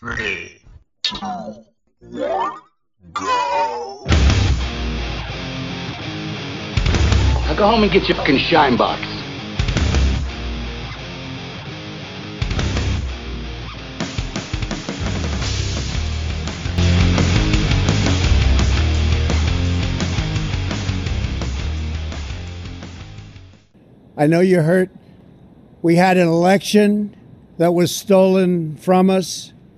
Three, two, one, go. Now go home and get your fucking shine box. I know you're hurt. We had an election that was stolen from us.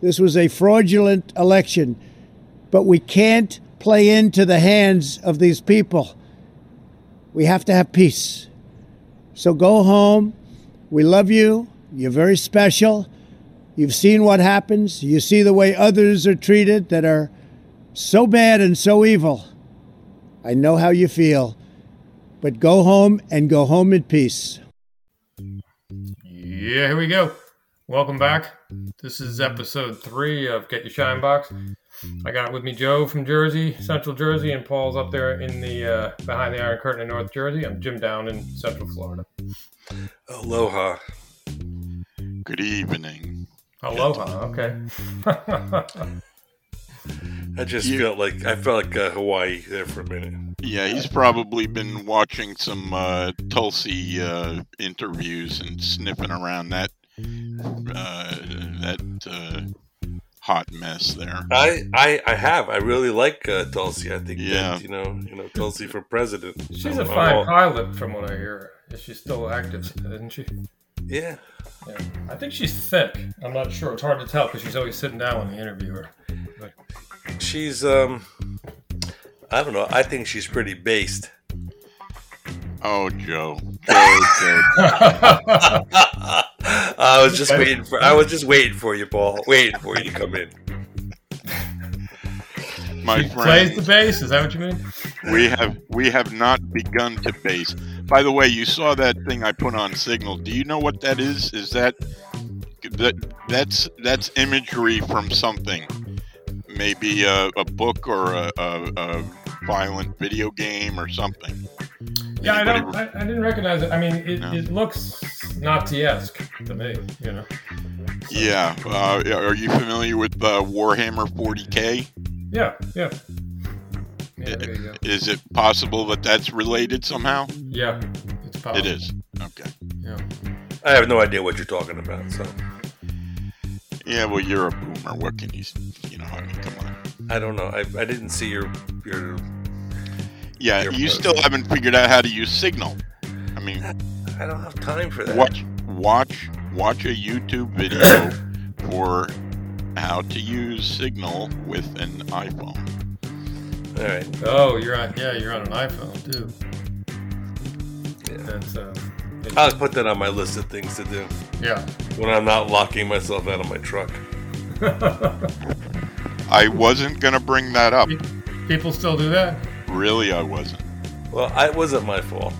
This was a fraudulent election, but we can't play into the hands of these people. We have to have peace. So go home. We love you. You're very special. You've seen what happens. You see the way others are treated that are so bad and so evil. I know how you feel. But go home and go home in peace. Yeah, here we go. Welcome back. This is episode three of Get Your Shine Box. I got with me Joe from Jersey, Central Jersey, and Paul's up there in the uh, behind the Iron Curtain in North Jersey. I'm Jim down in Central Florida. Aloha. Good evening. Aloha. Okay. I just You- felt like I felt like uh, Hawaii there for a minute. Yeah, he's probably been watching some uh, Tulsi uh, interviews and sniffing around that uh, that uh, hot mess there. I, I, I have. I really like uh, Tulsi. I think Yeah. that, you know you know Tulsi for president. She's I'm- fine all- pilot, from what I hear. Is she still active? Isn't she? Yeah. Yeah. I think she's thick. I'm not sure. It's hard to tell because she's always sitting down when they interview her. But She's um. I don't know. I think she's pretty based. Oh, Joe, Joe, Joe. I was just waiting for. I was just waiting for you, Paul. Waiting for you to come in. my plays the bass. Is that what you mean? We have we have not begun to base. By the way, you saw that thing I put on Signal. Do you know what that is? Is that that that's that's imagery from something? Maybe a, a book or a, a, a violent video game or something. Yeah, I don't. I, I didn't recognize it. I mean, it, No. it looks Nazi-esque to me. You know. Yeah. Uh, are you familiar with uh, Warhammer 40k? Yeah. Yeah. Yeah. There. Is it possible that that's related somehow? Yeah. It's possible. It is. Okay. Yeah. I have no idea what you're talking about. So Yeah. Well, you're a boomer. What can you? You know. I mean, come on. I don't know. I, I didn't see your your. Yeah. Your You post. still haven't figured out how to use Signal. I mean, I don't have time for that. watch watch watch a YouTube video for how to use Signal with an iPhone. All right. Oh, you're on. Yeah, you're on an iPhone too. Yeah. That's. Uh, I'll put that on my list of things to do yeah. when I'm not locking myself out of my truck. I wasn't gonna bring that up. People still do that. Really, I wasn't. Well, I, it wasn't my fault.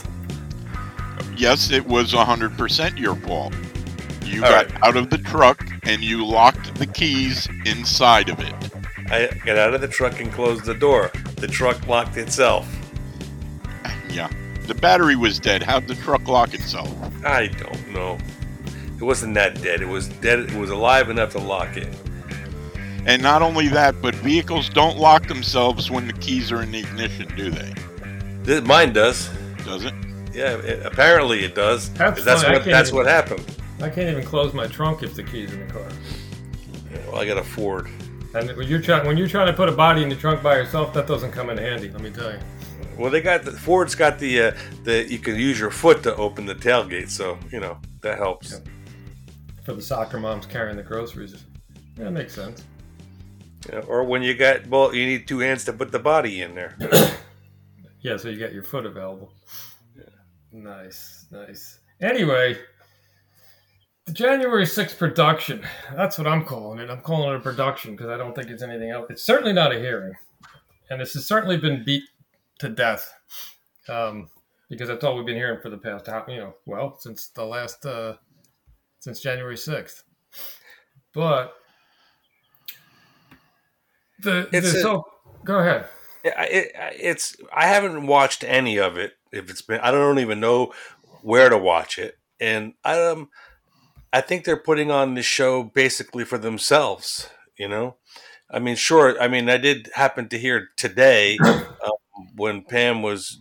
Yes, it was 100% your fault. You All got right. out of the truck and you locked the keys inside of it. I got out of the truck and closed the door. The truck locked itself. Yeah. The battery was dead. How'd the truck lock itself? I don't know. It wasn't that dead. It was dead. It was alive enough to lock it. And not only that, but vehicles don't lock themselves when the keys are in the ignition, do they? Th- Mine does. Does it? Yeah, it, apparently it does. That's what. That's even- what happened. I can't even close my trunk if the key's in the car. Well, I got a Ford. And when you're trying when you're trying to put a body in the trunk by yourself, that doesn't come in handy. Let me tell you. Well, they got the Ford's got the uh, the you can use your foot to open the tailgate, so you know that helps. Yeah. For the soccer moms carrying the groceries, yeah, that makes sense. Yeah, or when you got well, you need two hands to put the body in there. Yeah, so you got your foot available. Nice, nice. Anyway, The January 6th production. That's what I'm calling it. I'm calling it a production because I don't think it's anything else. It's certainly not a hearing. And this has certainly been beat to death. Um, because that's all we've been hearing for the past, you know, well, since the last, uh, since January 6th. But the, It's the a- so, go ahead. It, it's I haven't watched any of it. If it's been, I don't even know where to watch it, and I um, I think they're putting on the show basically for themselves. You know, I mean, sure. I mean, I did happen to hear today um, when Pam was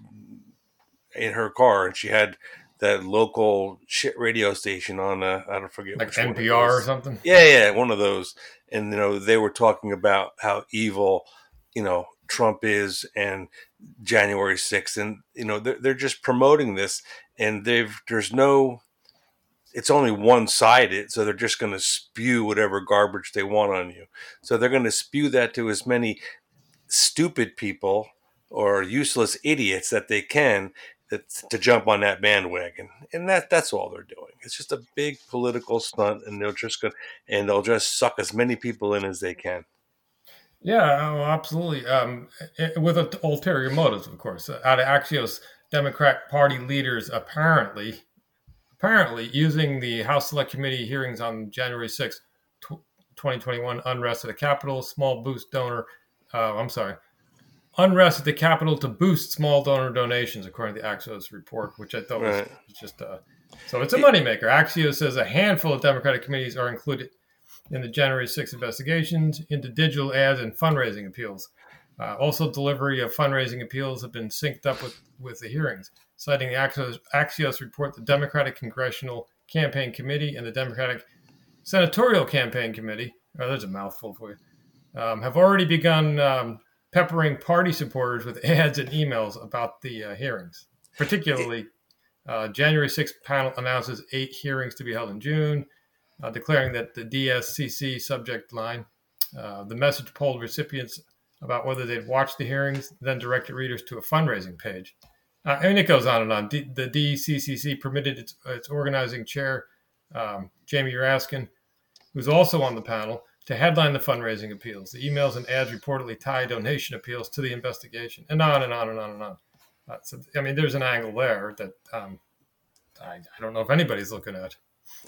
in her car and she had that local shit radio station on. Uh, I don't forget Like NPR or something. Yeah, yeah, one of those. And you know, they were talking about how evil, you know, Trump is and January 6th and you know, they're, they're just promoting this and they've there's no it's only one-sided, so they're just going to spew whatever garbage they want on you. So they're going to spew that to as many stupid people or useless idiots that they can to jump on that bandwagon, and that that's all they're doing. It's just a big political stunt, and they'll just go and they'll just suck as many people in as they can. Yeah, oh, absolutely. Um, i- with ulterior motives, of course. Out of Axios, Democrat Party leaders apparently, apparently using the House Select Committee hearings on January sixth, tw 2021, unrest at the Capitol, small boost donor. Uh, I'm sorry, unrest at the Capitol to boost small donor donations, according to the Axios report, which I thought was just. Uh, so it's a moneymaker. Axios says a handful of Democratic committees are included in the January 6 investigations into digital ads and fundraising appeals. Uh, also, delivery of fundraising appeals have been synced up with, with the hearings. Citing the Axios, report, the Democratic Congressional Campaign Committee and the Democratic Senatorial Campaign Committee, oh, there's a mouthful for you, um, have already begun um, peppering party supporters with ads and emails about the uh, hearings. Particularly, uh, January 6th panel announces eight hearings to be held in June uh, declaring that the DSCC subject line, uh, the message polled recipients about whether they'd watched the hearings, then directed readers to a fundraising page. Uh, and it goes on and on. D- the DCCC permitted its, its organizing chair, um, Jamie Raskin, who's also on the panel, to headline the fundraising appeals. The emails and ads reportedly tie donation appeals to the investigation, and on and on and on and on. Uh, so, I mean, there's an angle there that um, I, I don't know if anybody's looking at.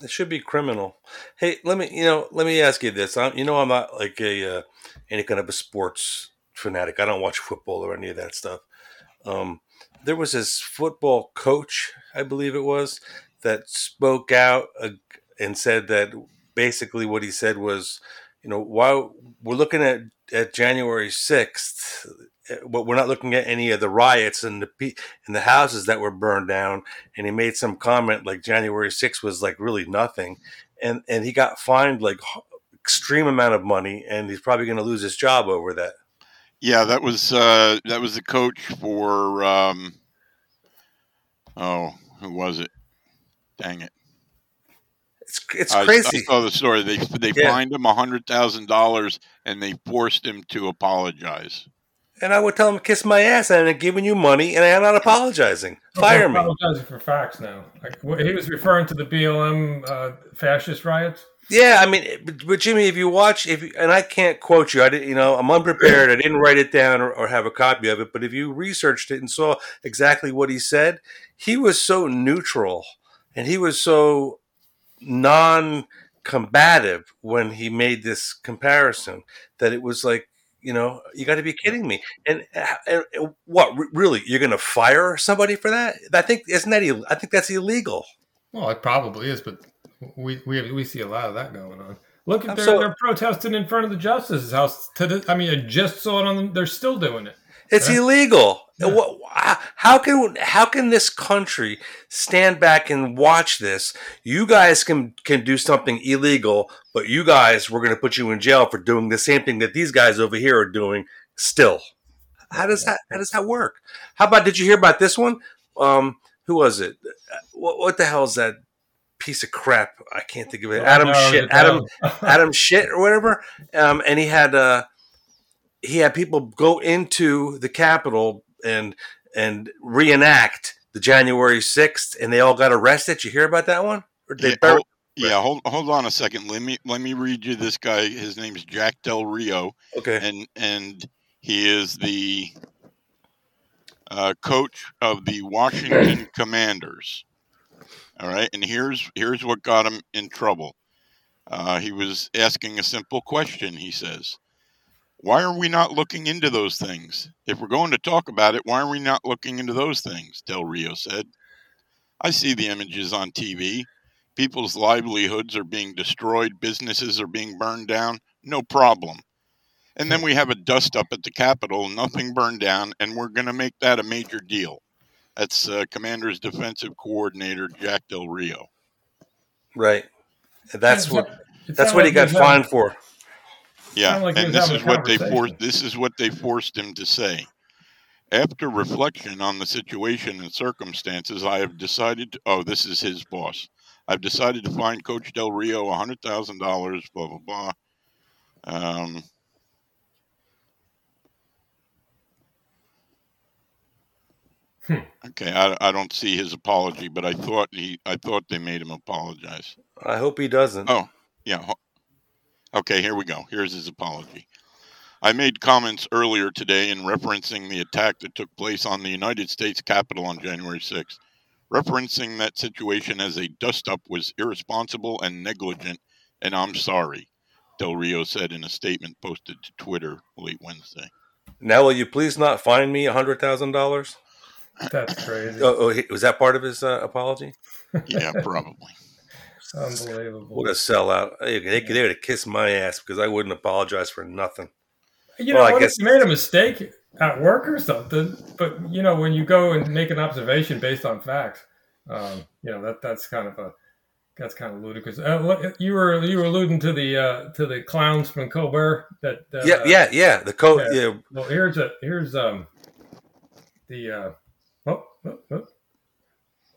It should be criminal. Hey, let me you know let me ask you this. I'm, you know I'm not like a uh, any kind of a sports fanatic. I don't watch football or any of that stuff. Um, there was this football coach, I believe it was, that spoke out uh, and said that basically what he said was, you know, while we're looking at at January sixth, but we're not looking at any of the riots and the and the houses that were burned down. And he made some comment like January sixth was like really nothing, and and he got fined like extreme amount of money, and he's probably going to lose his job over that. Yeah, that was uh, that was the coach for. Um, oh, who was it? Dang it! It's it's I- crazy. I saw the story. They they Yeah. fined him a hundred thousand dollars and they forced him to apologize. And I would tell him kiss my ass, and I'm giving you money, and I'm not apologizing. Fire They're me. Apologizing for facts now. Like, he was referring to the BLM uh, fascist riots. Yeah, I mean, but, but Jimmy, if you watch, if you, and I can't quote you, I didn't, you know, I'm unprepared. I didn't write it down or, or have a copy of it. But if you researched it and saw exactly what he said, he was so neutral and he was so non-combative when he made this comparison that it was like, you know, you got to be kidding me. And, uh, and uh, what really, you're going to fire somebody for that? I think isn't that? I think that's illegal. Well, it probably is, but we we, we see a lot of that going on. Look, I'm they're, so- they're protesting in front of the justice's house. To the, I mean, I just saw it on. them. They're still doing it. It's illegal. Yeah. What, how can how can this country stand back and watch this? You guys can can do something illegal, but you guys we're going to put you in jail for doing the same thing that these guys over here are doing. Still, how does that how does that work? How about did you hear about this one? Um, who was it? What, what the hell is that piece of crap? I can't think of it. Adam No, shit. Adam Adam. Adam shit or whatever. Um, and he had uh, he had people go into the Capitol and and reenact the January sixth, and they all got arrested. You hear about that one? Or they Yeah, oh, Yeah, hold hold on a second. Let me let me read you this guy. His name's Jack Del Rio, Okay. and and he is the uh, coach of the Washington Commanders. All right, and here's here's what got him in trouble. Uh, he was asking a simple question. He says, "Why are we not looking into those things? If we're going to talk about it, why are we not looking into those things?" Del Rio said. I see the images on TV. People's livelihoods are being destroyed, businesses are being burned down, no problem. And then we have a dust up at the Capitol, nothing burned down, and we're going to make that a major deal. That's uh, Commander's defensive coordinator, Jack Del Rio. Right. That's what that's what he got fined for. Yeah, like and this is what they forced. This is what they forced him to say. After reflection on the situation and circumstances, I have decided. To, oh, this is his boss. I've decided to fine Coach Del Rio a hundred thousand dollars. Blah blah blah. Um, Hmm. Okay, I, I don't see his apology, but I thought he I thought they made him apologize. I hope he doesn't. Oh, yeah. Ho- Okay, here we go. Here's his apology. I made comments earlier today in referencing the attack that took place on the United States Capitol on January 6th. Referencing that situation as a dust up was irresponsible and negligent, and I'm sorry, Del Rio said in a statement posted to Twitter late Wednesday. Now will you please not fine me a hundred thousand dollars? That's crazy. Oh, oh, was that part of his uh, apology? Yeah, probably. Unbelievable. What a sellout! They, they, they would have kissed my ass because I wouldn't apologize for nothing. You Well, know, I what, guess- if you made a mistake at work or something, but you know, when you go and make an observation based on facts, um, you know that that's kind of a that's kind of ludicrous. Uh, you were you were alluding to the uh, to the clowns from Colbert. That uh, yeah, yeah, yeah. The code. yeah. Yeah. Well, here's a here's um the uh, oh, oh, oh,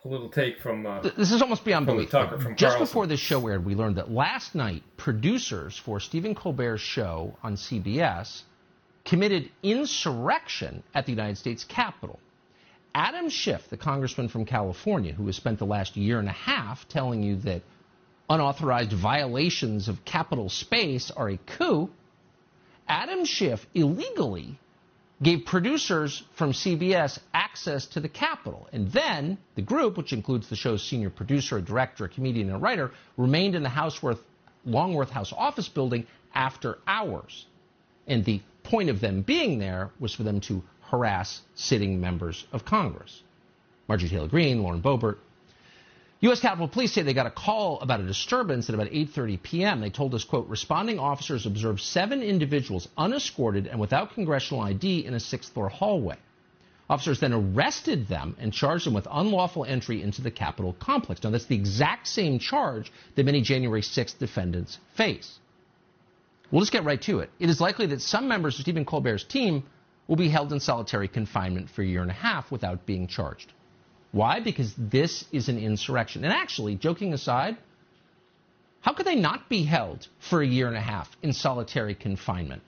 a little take from uh, This is almost beyond From belief. Tucker, from Just Carlson. before this show aired, we learned that last night, producers for Stephen Colbert's show on CBS committed insurrection at the United States Capitol. Adam Schiff, the congressman from California, who has spent the last year and a half telling you that unauthorized violations of Capitol space are a coup, Adam Schiff illegally gave producers from CBS access to the Capitol. And then the group, which includes the show's senior producer, a director, a comedian, and a writer, remained in the Houseworth, Longworth House office building after hours. And the point of them being there was for them to harass sitting members of Congress. Marjorie Taylor Greene, Lauren Boebert, U.S. Capitol Police say they got a call about a disturbance at about 8:30 p.m. They told us, "quote Responding officers observed seven individuals unescorted and without congressional ID in a sixth-floor hallway. Officers then arrested them and charged them with unlawful entry into the Capitol complex. Now, that's the exact same charge that many January 6th defendants face. We'll just get right to it. It is likely that some members of Stephen Colbert's team will be held in solitary confinement for a year and a half without being charged. Why? Because this is an insurrection. And actually, joking aside, how could they not be held for a year and a half in solitary confinement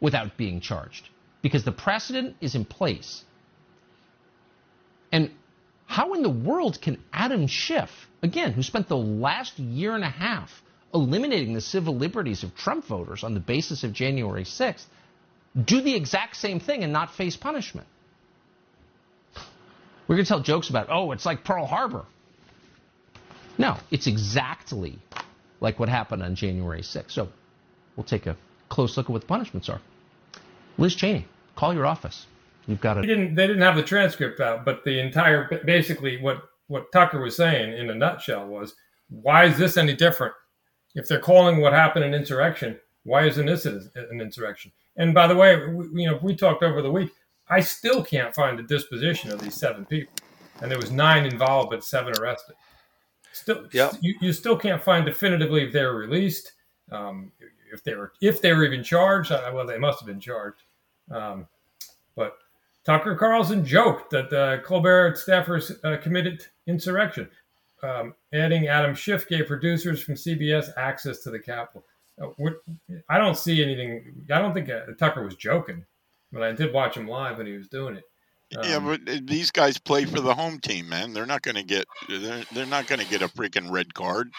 without being charged? Because the precedent is in place. And how in the world can Adam Schiff, again, who spent the last year and a half eliminating the civil liberties of Trump voters on the basis of January 6th, do the exact same thing and not face punishment? We're going to tell jokes about, oh, it's like Pearl Harbor. No, it's exactly like what happened on January 6th. So we'll take a close look at what the punishments are. Liz Cheney, call your office. You've got They didn't. They didn't have the transcript out, but the entire, basically, what what Tucker was saying in a nutshell was, why is this any different? If they're calling what happened an insurrection, why isn't this an an insurrection? And by the way, we, you know, we talked over the week. I still can't find the disposition of these seven people, and there was nine involved, but seven arrested. Still, Yep. you, you still can't find definitively if they were released, um, if they were if they were even charged. Uh, Well, they must have been charged. Um, but Tucker Carlson joked that uh, Colbert staffers uh, committed insurrection, um, adding Adam Schiff gave producers from CBS access to the Capitol. Uh, what- I don't see anything. I don't think uh, Tucker was joking, but I did watch him live when he was doing it. yeah, Um, but uh, these guys play for the home team, man. They're not going to get. They're, they're not going to get a freaking red card.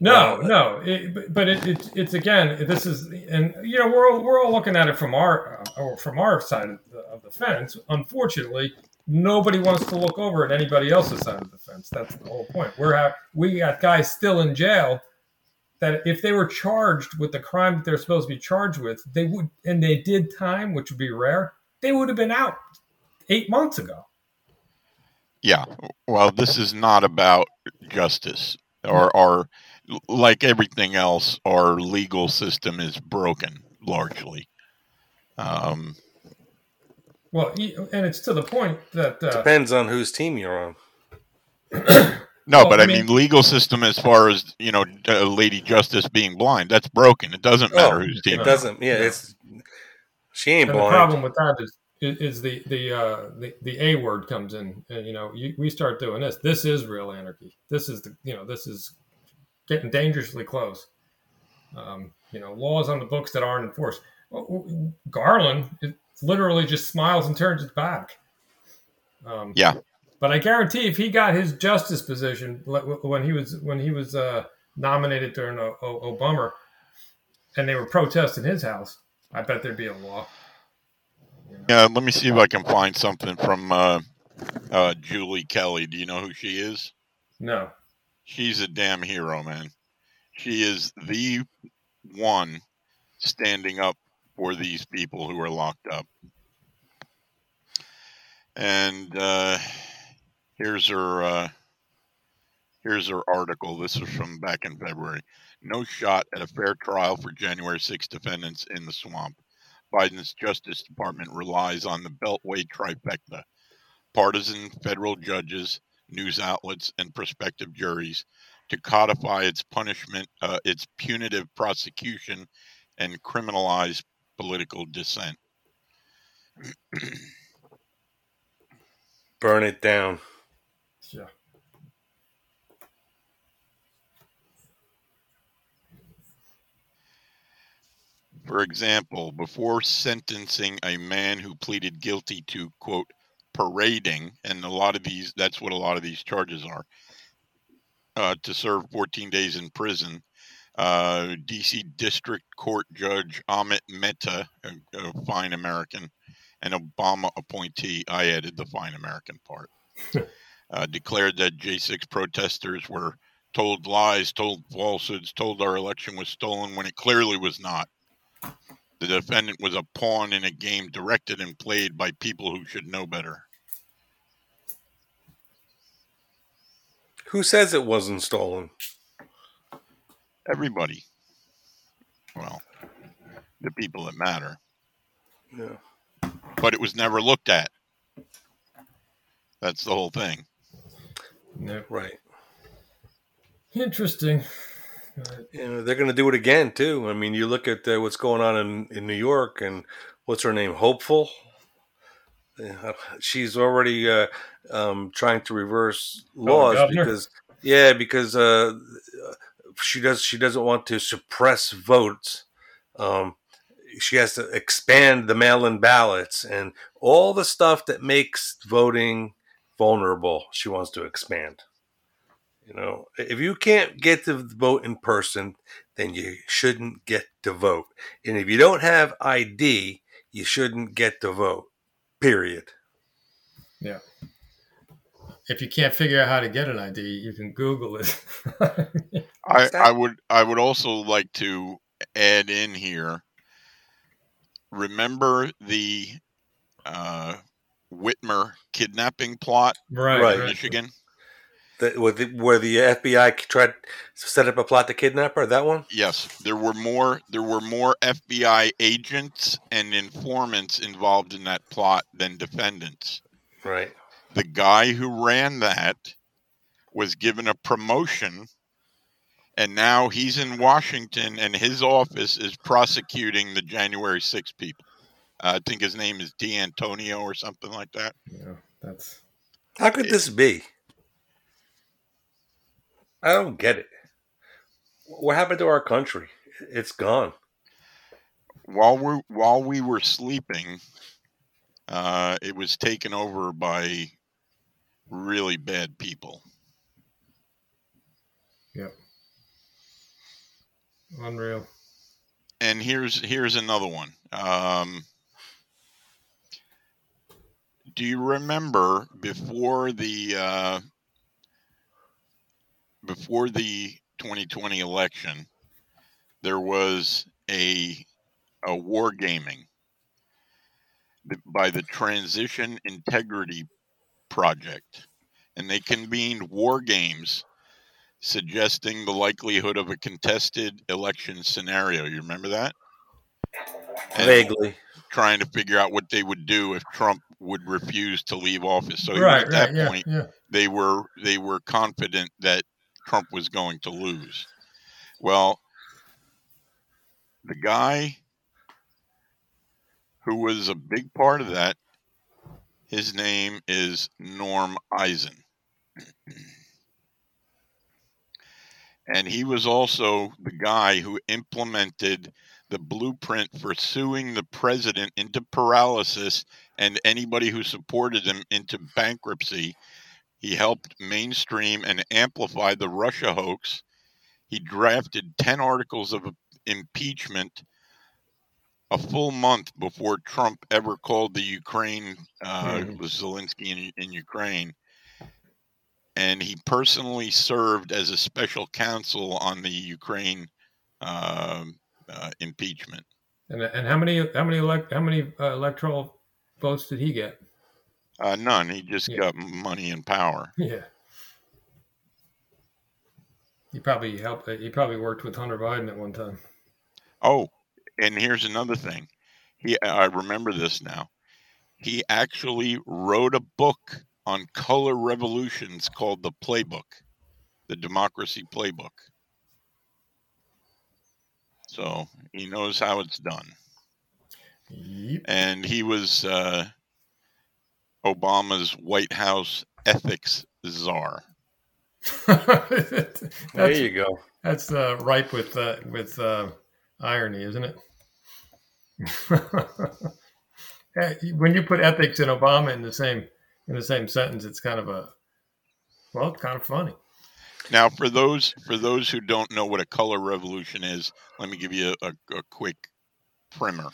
No, Uh, no, it, but- it, it, it's again. This is, and you know, we're all, we're all looking at it from our uh, or from our side of the, of the fence. Unfortunately, nobody wants to look over at anybody else's side of the fence. That's the whole point. We're ha- we got guys still in jail that if they were charged with the crime that they're supposed to be charged with, they would, and they did time, which would be rare. They would have been out eight months ago. Yeah. Well, this is not about justice or or like everything else, our legal system is broken largely. Um, Well, and it's to the point that uh, Depends on whose team you're on. no, Well, but I I mean, mean- legal system as far as you know, uh, Lady Justice being blind, that's broken. It doesn't matter Oh, whose team. It doesn't. Yeah, it's she ain't And the problem with that is is is the the uh, the the A word comes in, and you know you, we start doing this. This is real anarchy. This is the you know this is getting dangerously close. Um, you know laws on the books that aren't enforced. Garland it literally just smiles and turns his back. Um, Yeah. But I guarantee if he got his justice position when he was when he was uh, nominated during Obama, and they were protesting his house, I bet there'd be a law. Yeah, let me see if I can find something from uh, uh, Julie Kelly. Do you know who she is? No. She's a damn hero, man. She is the one standing up for these people who are locked up. And uh, here's her uh, here's her article. This was from back in February. No shot at a fair trial for January 6 defendants in the swamp. Biden's Justice Department relies on the Beltway trifecta partisan federal judges, news outlets, and prospective juries to codify its punishment, uh, its punitive prosecution, and criminalize political dissent. Burn it down. For example, before sentencing a man who pleaded guilty to, quote, parading, and a lot of these, that's what a lot of these charges are, uh, to serve 14 days in prison, uh, DC District Court Judge Amit Mehta, a, a fine American, an Obama appointee, I added the fine American part, uh, declared that J6 protesters were told lies, told falsehoods, told our election was stolen when it clearly was not. The defendant was a pawn in a game directed and played by people who should know better. Who says it wasn't stolen? Everybody. Well, the people that matter. Yeah. But it was never looked at. That's the whole thing. No. Right. Interesting. You know, they're going to do it again too. I mean, you look at uh, what's going on in, in New York, and what's her name? Hochul. Yeah, she's already uh, um, trying to reverse laws governor? because yeah, because uh, she does she doesn't want to suppress votes. Um, she has to expand the mail-in ballots and all the stuff that makes voting vulnerable. She wants to expand. You know, if you can't get to vote in person, then you shouldn't get to vote. And if you don't have ID, you shouldn't get to vote. Period. Yeah. If you can't figure out how to get an ID, you can Google it. I, I would I would also like to add in here. Remember the uh, Whitmer kidnapping plot right. Right. in Michigan? That, where, the, where the FBI tried to set up a plot to kidnap her. That one. Yes, there were more. There were more FBI agents and informants involved in that plot than defendants. Right. The guy who ran that was given a promotion, and now he's in Washington, and his office is prosecuting the January 6 people. Uh, I think his name is D'Antonio or something like that. Yeah, that's How could this be? I don't get it. What happened to our country? It's gone. While we while we were sleeping, uh, it was taken over by really bad people. Yep. Unreal. And here's here's another one. Um, do you remember before the uh, before the 2020 election, there was a a war gaming by the Transition Integrity Project, and they convened war games suggesting the likelihood of a contested election scenario. You remember that? And Vaguely. trying to figure out what they would do if Trump would refuse to leave office. So right, at that yeah, point, yeah. they were they were confident that Trump was going to lose. Well, the guy who was a big part of that, his name is Norm Eisen. And he was also the guy who implemented the blueprint for suing the president into paralysis and anybody who supported him into bankruptcy. He helped mainstream and amplify the Russia hoax. He drafted 10 articles of impeachment a full month before Trump ever called the Ukraine, uh, Mhm. Zelensky in, in Ukraine. And he personally served as a special counsel on the Ukraine um uh, impeachment. And and how many how many elect how many uh, electoral votes did he get? Uh, none. He just Yeah. got money and power. Yeah. He probably helped. He probably worked with Hunter Biden at one time. Oh, and here's another thing. He, I remember this now. He actually wrote a book on color revolutions called the Playbook, the Democracy Playbook. So he knows how it's done. Yep. And he was uh, Obama's White House ethics czar. There that's you go. that's uh, ripe with uh, with uh, irony, isn't it? When you put ethics and Obama in the same in the same sentence, it's kind of a well, it's kind of funny. Now, for those for those who don't know what a color revolution is, let me give you a, a quick primer.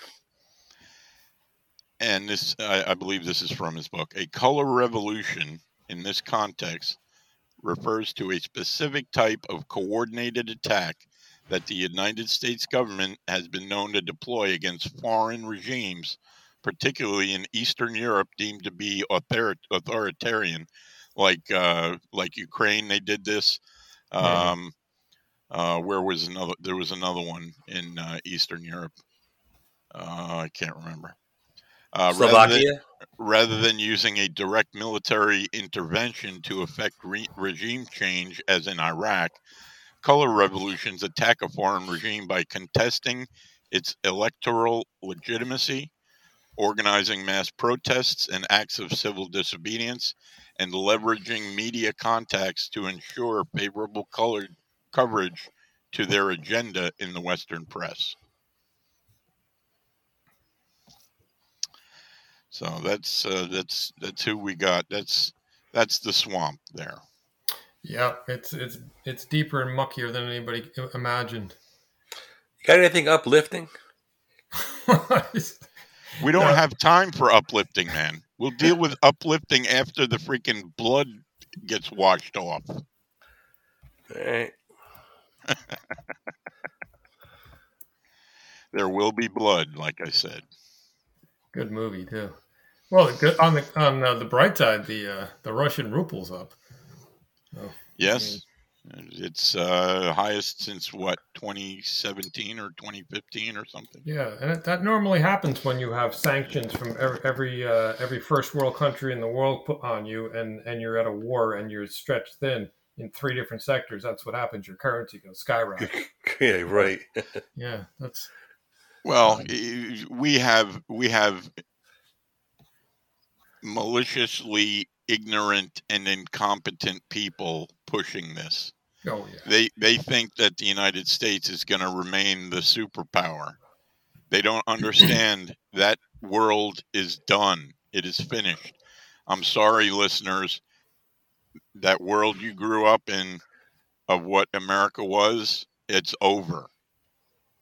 And this, I, I believe, this is from his book. A color revolution, in this context, refers to a specific type of coordinated attack that the United States government has been known to deploy against foreign regimes, particularly in Eastern Europe, deemed to be author- authoritarian, like uh, like Ukraine. They did this. Um, uh, where was another? There was another one in uh, Eastern Europe. Uh, I can't remember. Uh, rather, than, rather than using a direct military intervention to effect re- regime change, as in Iraq, color revolutions attack a foreign regime by contesting its electoral legitimacy, organizing mass protests and acts of civil disobedience, and leveraging media contacts to ensure favorable colored coverage to their agenda in the Western press. So that's uh, that's that's who we got. That's that's the swamp there. Yeah, it's it's it's deeper and muckier than anybody imagined. Got anything uplifting? We don't No. have time for uplifting, man. We'll deal with uplifting after the freaking blood gets washed off. All right. There will be blood, like I said. Good movie too. Well, good, on the on uh, the bright side, the uh, the Russian ruble's up. Yes, it's uh, highest since what 2017 or 2015 or something. Yeah, and it, that normally happens when you have sanctions from every every, uh, every first world country in the world put on you, and and you're at a war and you're stretched thin in three different sectors. That's what happens. Your currency goes skyrocket. yeah, right. yeah, that's Well, we have we have maliciously ignorant and incompetent people pushing this. oh yeah. They they think that the United States is going to remain the superpower. They don't understand that world is done. It is finished. I'm sorry, listeners. That world you grew up in of what America was, it's over.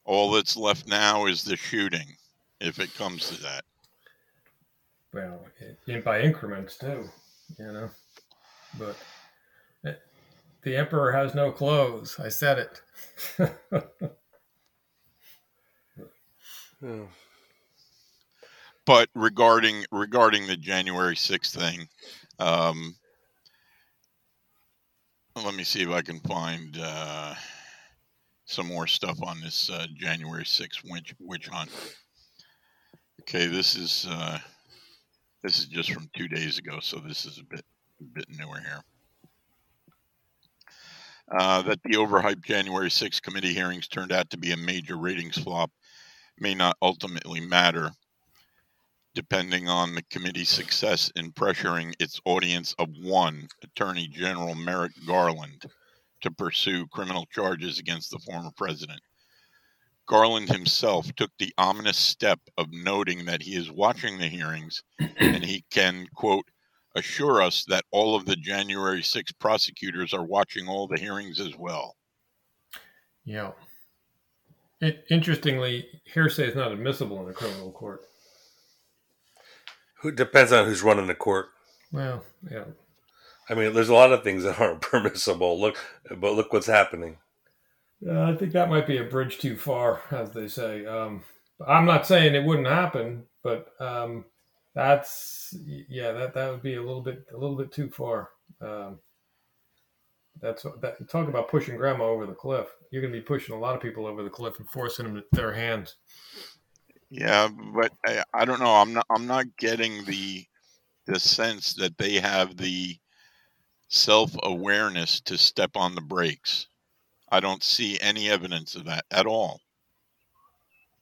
All that's left now is the shooting, if it comes to that. Well, in, by increments too, you know. But eh, the emperor has no clothes. I said it. yeah. But regarding regarding the January sixth thing, um, let me see if I can find uh, some more stuff on this uh, January 6th witch, witch hunt. Okay, this is uh, this is just from two days ago, so this is a bit a bit newer here. Uh, that the overhyped January 6th committee hearings turned out to be a major ratings flop may not ultimately matter depending on the committee's success in pressuring its audience of one Attorney General Merrick Garland to pursue criminal charges against the former president. Garland himself took the ominous step of noting that he is watching the hearings and he can, quote, assure us that all of the January 6 prosecutors are watching all the hearings as well. Yeah. It, interestingly, hearsay is not admissible in a criminal court. Who depends on who's running the court. Well, yeah. I mean, there's a lot of things that aren't permissible. Look, but look what's happening. Uh, I think that might be a bridge too far, as they say. Um, I'm not saying it wouldn't happen, but um, that's yeah, that that would be a little bit a little bit too far. Um, that's that. Talk about pushing grandma over the cliff. You're going to be pushing a lot of people over the cliff and forcing them to their hands. Yeah, but I, I don't know. I'm not. I'm not getting the the sense that they have the self awareness to step on the brakes. I don't see any evidence of that at all.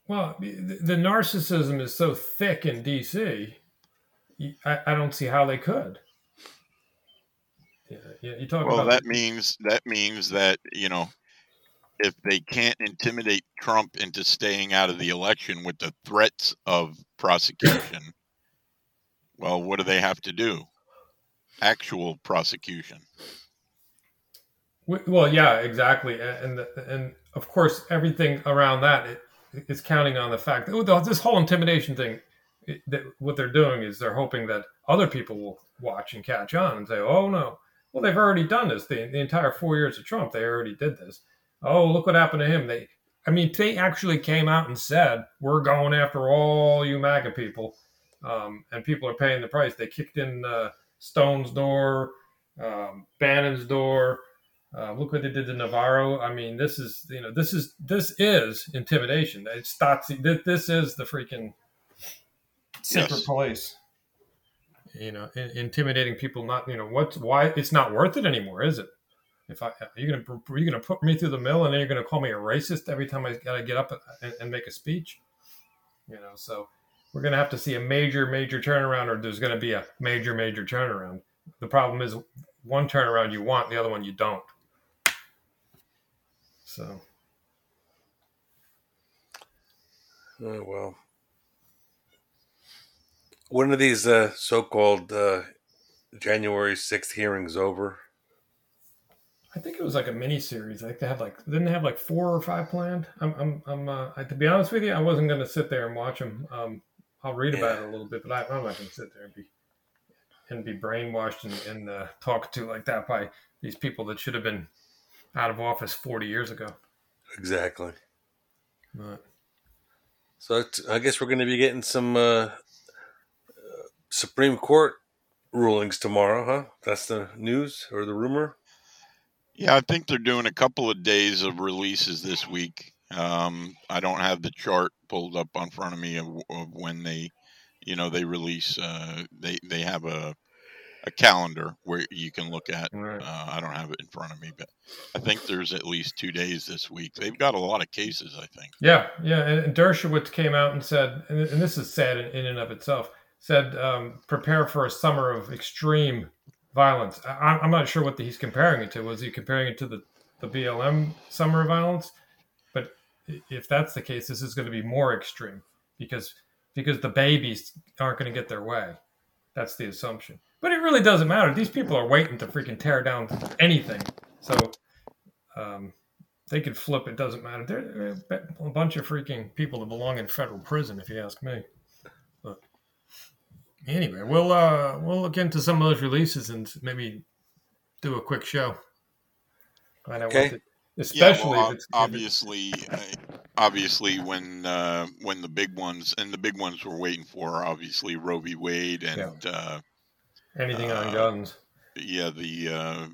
Well, the, the narcissism is so thick in DC. I, I don't see how they could. Yeah, you talk well, about that means that means that you know if they can't intimidate Trump into staying out of the election with the threats of prosecution, well, what do they have to do? Actual prosecution. Well, yeah, exactly, and and of course everything around that is counting on the fact that this whole intimidation thing. That what they're doing is they're hoping that other people will watch and catch on and say, "Oh no, well they've already done this. The, the entire four years of Trump, they already did this." oh, look what happened to him. They, I mean, they actually came out and said, we're going after all you MAGA people. Um, and people are paying the price. They kicked in uh, Stone's door, um, Bannon's door. Uh, look what they did to Navarro. I mean, this is you know this is this is intimidation. It starts. This is the freaking secret yes. police. You know, intimidating people. Not you know what's why it's not worth it anymore, is it? If I, you're you gonna you're gonna put me through the mill and then you're gonna call me a racist every time I gotta get up and, and make a speech? You know, so we're gonna have to see a major, major turnaround, or there's gonna be a major, major turnaround. The problem is one turnaround you want, the other one you don't. So. Oh well. When are these uh, so-called uh, January sixth hearings over? I think it was like a mini series. Like they had like didn't they have like four or five planned. I'm I'm I'm uh, I, to be honest with you, I wasn't going to sit there and watch them. Um, I'll read yeah. about it a little bit, but I, am not going to sit there and be and be brainwashed and, and uh, talked to like that by these people that should have been out of office 40 years ago. Exactly. But, so I guess we're going to be getting some uh, Supreme Court rulings tomorrow, huh? That's the news or the rumor. Yeah, I think they're doing a couple of days of releases this week. Um, I don't have the chart pulled up on front of me of, of when they, you know, they release. Uh, they they have a a calendar where you can look at. Right. Uh, I don't have it in front of me, but I think there's at least two days this week. They've got a lot of cases, I think. Yeah, yeah. And Dershowitz came out and said, and, this is sad in, in and of itself, said um, prepare for a summer of extreme violence. I, am not sure what the, he's comparing it to. Was he comparing it to the, the BLM summer of violence? If that's the case, this is going to be more extreme because because the babies aren't going to get their way. That's the assumption. But it really doesn't matter. These people are waiting to freaking tear down anything. So, um, they could flip. It doesn't matter. They're, they're a bunch of freaking people that belong in federal prison, if you ask me. But anyway, we'll uh, we'll look into some of those releases and maybe do a quick show. Find out Okay. what the- especially yeah, well, if it's ob- obviously, uh, obviously when uh, when the big ones and the big ones we're waiting for, obviously Roe v. Wade and uh, anything on uh, guns. yeah, the uh,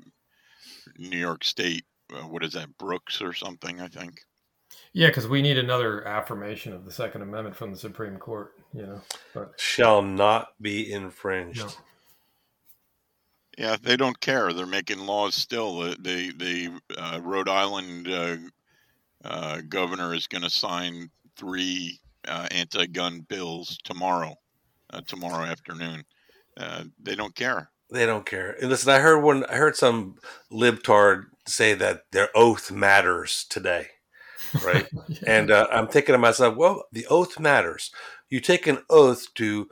New York State. Uh, what is that, Brooks or something? I think. Yeah, because we need another affirmation of the Second Amendment from the Supreme Court. You know, but Shall not be infringed. No. Yeah, they don't care. They're making laws still. The the, the uh, Rhode Island uh, uh, governor is going to sign three uh, anti-gun bills tomorrow, uh, tomorrow afternoon. Uh, they don't care. They don't care. And listen, I heard one. I heard some libtard say that their oath matters today, right? and uh, I'm thinking to myself, well, the oath matters. You take an oath to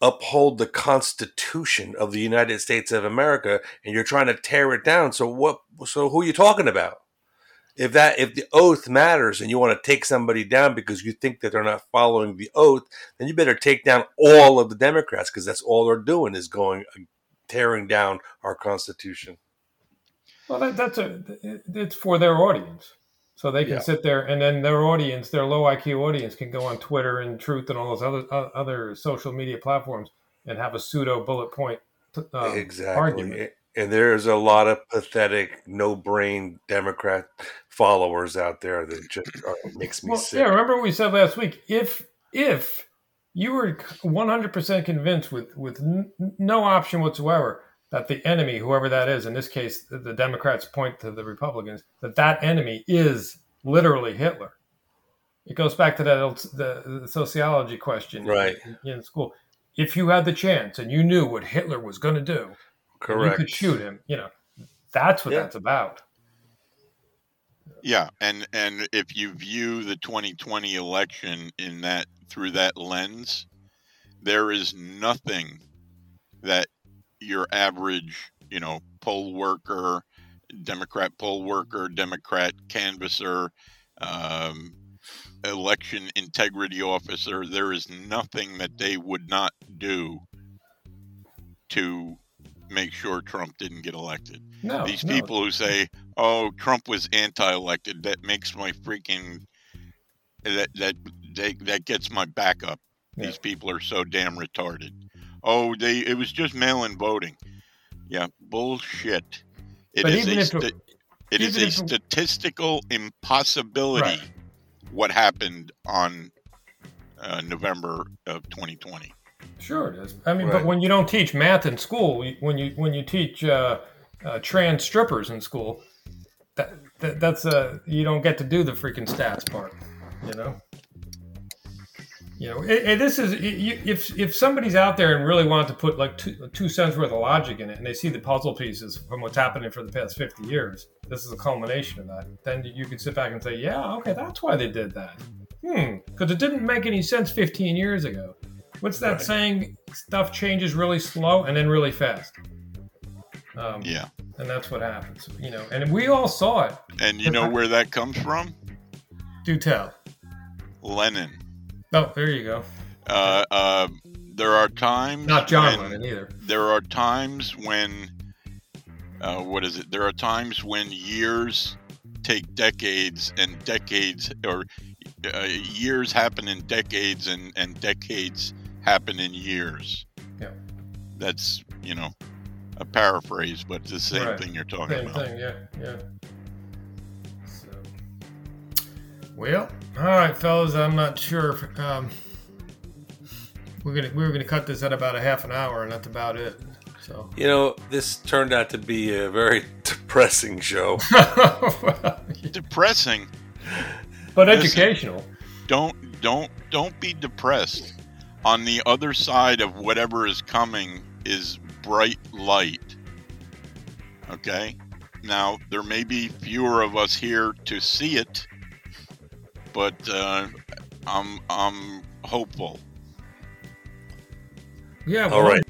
uphold the Constitution of the United States of America, and you're trying to tear it down. So what? So who are you talking about? If that if the oath matters and you want to take somebody down because you think that they're not following the oath, then you better take down all of the Democrats because that's all they're doing is going uh, tearing down our Constitution. Well, that, that's a it's for their audience, so they can Yeah. sit there and then their audience, their low IQ audience, can go on Twitter and Truth and all those other uh, other social media platforms and have a pseudo bullet point uh, exactly. argument. And there's a lot of pathetic, no-brain Democrat followers out there that just makes me Well, sick. yeah. Remember what we said last week? If if you were 100% convinced with with n- no option whatsoever that the enemy, whoever that is, in this case, the, the Democrats point to the Republicans, that that enemy is literally Hitler. It goes back to that old, the, the sociology question Right. in, in school. If you had the chance and you knew what Hitler was going to do, and Correct. you could shoot him. You know, that's what Yeah. that's about. Yeah, and and if you view the 2020 election in that through that lens, there is nothing that your average, you know, poll worker, Democrat poll worker, Democrat canvasser, um, election integrity officer, there is nothing that they would not do to make sure Trump didn't get elected. No, These no. people who say, "Oh, Trump was anti-elected," that makes my freaking that that they, that gets my back up. Yeah. These people are so damn retarded. Oh, they it was just mail-in voting. Yeah, bullshit. It But is even a if sta- it- it is a statistical impossibility Right. what happened on uh, November of 2020. Sure, it is. I mean, Right. but when you don't teach math in school, when you when you teach uh, uh, trans strippers in school, that, that that's uh, you don't get to do the freaking stats part. You know. You know, it, it- this is if if somebody's out there and really wanted to put like two, two cents worth of logic in it, and they see the puzzle pieces from what's happening for the past fifty years, this is a culmination of that. Then you could sit back and say, yeah, okay, that's why they did that. Hmm, because it didn't make any sense fifteen years ago. What's that Right. saying? Stuff changes really slow and then really fast. Um, Yeah, and that's what happens, you know. And we all saw it. and you know where that comes from? Do tell. Lenin. Oh, there you go. Uh, uh, there are times Not John Lennon either. there are times when uh, what is it there are times when years take decades and decades or uh, years happen in decades and, and decades happen in years Yeah. that's you know a paraphrase but it's the same Right. thing you're talking Same about thing, yeah, yeah. Well, all right, fellas. I'm not sure. If, um, we're gonna we're gonna cut this at about a half an hour, and that's about it. So, You know, this turned out to be a very depressing show. depressing but Listen. educational. don't don't don't be depressed on the other side of whatever is coming is bright light okay now there may be fewer of us here to see it but uh, i'm i'm hopeful Yeah. All right.